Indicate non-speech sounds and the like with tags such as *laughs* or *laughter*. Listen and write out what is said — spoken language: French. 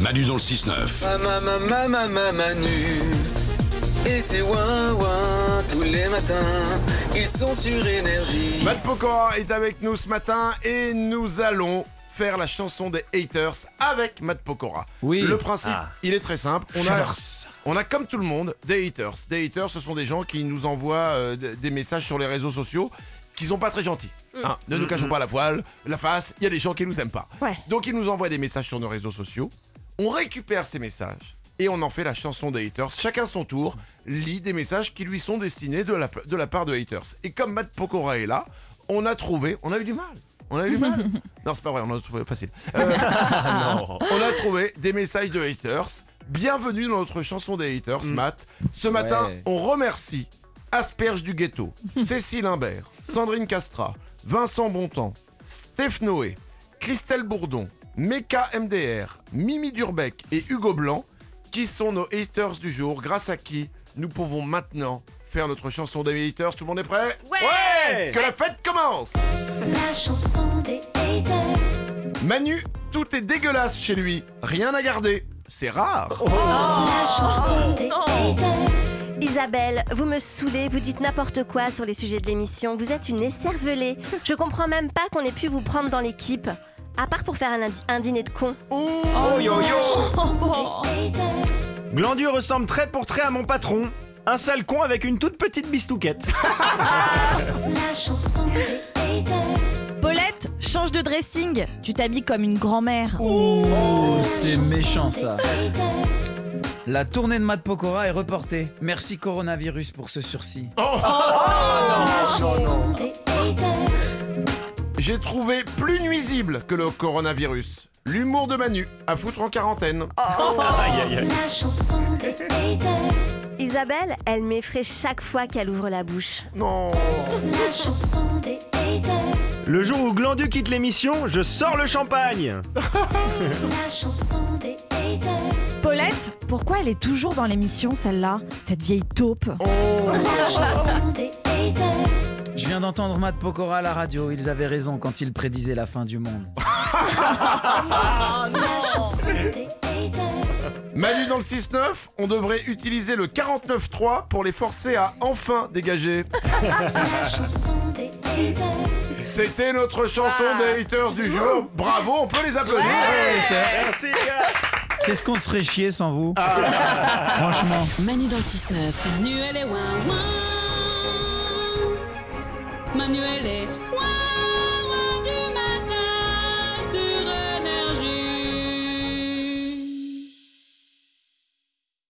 Manu dans le 6-9. Mama, mama, mama, Manu. Et c'est ouin ouin tous les matins. Ils sont sur énergie. Matt Pokora est avec nous ce matin et nous allons faire la chanson des haters avec Matt Pokora. Oui. Le principe, Ah. il est très simple. On a, on a comme tout le monde des haters. Des haters, ce sont des gens qui nous envoient euh, des messages sur les réseaux sociaux qui sont pas très gentils. Hein, ne nous cachons pas la voile, la face, il y a des gens qui nous aiment pas. Ouais. Donc ils nous envoient des messages sur nos réseaux sociaux. On récupère ces messages et on en fait la chanson des haters. Chacun son tour lit des messages qui lui sont destinés de la, de la part de haters. Et comme Matt Pokora est là, on a trouvé, on a eu du mal. On a eu du mal. *laughs* non, c'est pas vrai, on a trouvé facile. *laughs* Euh, on a trouvé des messages de haters. Bienvenue dans notre chanson des haters, Matt. Ce matin, Ouais. on remercie Asperge du ghetto, *laughs* Cécile Imbert, Sandrine Castra, Vincent Bontemps, Steph Noé, Christelle Bourdon, Meka MDR, Mimi Durbeck et Hugo Blanc, qui sont nos haters du jour, grâce à qui nous pouvons maintenant faire notre chanson des haters. Tout le monde est prêt? Ouais Que la fête commence La chanson des haters. Manu, tout est dégueulasse chez lui, rien à garder. C'est rare. La chanson des haters. Isabelle, vous me saoulez, vous dites n'importe quoi sur les sujets de l'émission, vous êtes une écervelée. Je comprends même pas qu'on ait pu vous prendre dans l'équipe. À part pour faire un, dîner de cons. Oh yo yo *laughs* Chanson des haters. Glandu ressemble trait pour trait à mon patron. Un sale con avec une toute petite bistouquette. La chanson des haters. Paulette, change de dressing. Tu t'habilles comme une grand-mère. Oh, c'est méchant ça. La tournée de Matt Pokora est reportée. Merci coronavirus pour ce sursis. La chanson des haters. J'ai trouvé plus nuisible que le coronavirus. L'humour de Manu, à foutre en quarantaine. *laughs* Aïe aïe aïe. La chanson des haters. Isabelle, elle m'effraie chaque fois qu'elle ouvre la bouche. Non. La chanson des haters. Le jour où Glandu quitte l'émission, je sors le champagne. *laughs* La chanson des haters. Paulette, pourquoi elle est toujours dans l'émission celle-là Cette vieille taupe? La chanson des haters. Je viens d'entendre Matt Pokora à la radio. Ils avaient raison quand ils prédisaient la fin du monde. *laughs* Manu dans le 6-9, on devrait utiliser le 49-3 pour les forcer à enfin dégager. C'était notre chanson des haters du jour. Bravo, on peut les applaudir. Merci les gars. Qu'est-ce qu'on serait chier sans vous? Franchement. Manu dans le 6-9. Manu elle est ouin ouin. Manu elle est